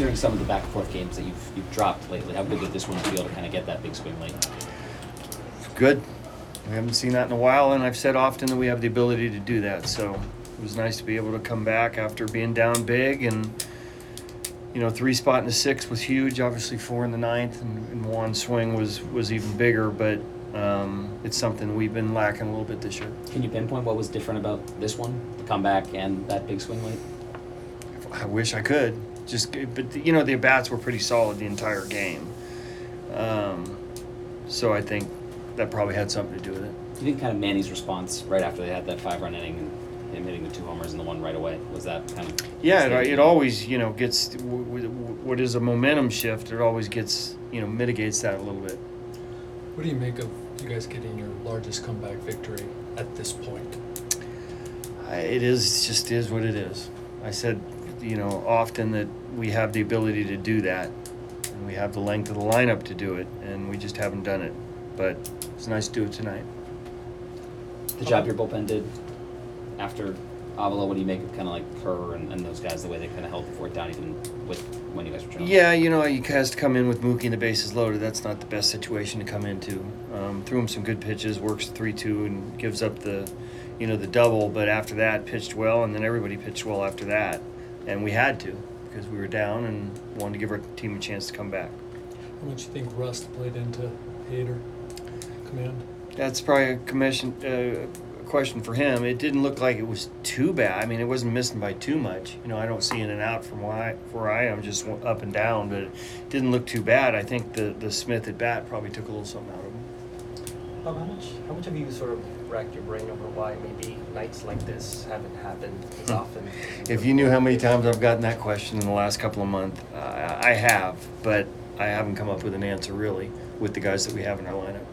considering some of the back and forth games that you've, you've dropped lately, how good did this one feel to kind of get that big swing late? Good. We haven't seen that in a while, and I've said often that we have the ability to do that. So it was nice to be able to come back after being down big, and you know, three spot in the sixth was huge. Obviously, four in the ninth, and, and one swing was was even bigger. But um, it's something we've been lacking a little bit this year. Can you pinpoint what was different about this one, the comeback and that big swing late? I wish I could. Just, but you know, the bats were pretty solid the entire game. Um, so I think that probably had something to do with it. Do you think kind of Manny's response right after they had that five run inning and him hitting the two homers and the one right away was that kind of Yeah, it, it always, you know, gets w- w- what is a momentum shift. It always gets, you know, mitigates that a little bit. What do you make of you guys getting your largest comeback victory at this point? It is just is what it is. I said, you know, often that we have the ability to do that, and we have the length of the lineup to do it, and we just haven't done it. But it's nice to do it tonight. the job your bullpen did after Avila. What do you make of kind of like Kerr and, and those guys the way they kind of held the fort down even with when you guys were trailing? Yeah, you know, he has to come in with Mookie and the bases loaded. That's not the best situation to come into. Um, threw him some good pitches, works three two, and gives up the, you know, the double. But after that, pitched well, and then everybody pitched well after that, and we had to because we were down and wanted to give our team a chance to come back. How much you think rust played into Hader command? That's probably a commission uh, question for him. It didn't look like it was too bad. I mean, it wasn't missing by too much. You know, I don't see in and out from where I, where I am, just up and down, but it didn't look too bad. I think the the Smith at bat probably took a little something out of him. Bob, how much, how much have you sort of racked your brain over why maybe nights like this haven't happened as often? Hmm. If you knew how many times I've gotten that question in the last couple of months, uh, I have, but I haven't come up with an answer really with the guys that we have in our lineup.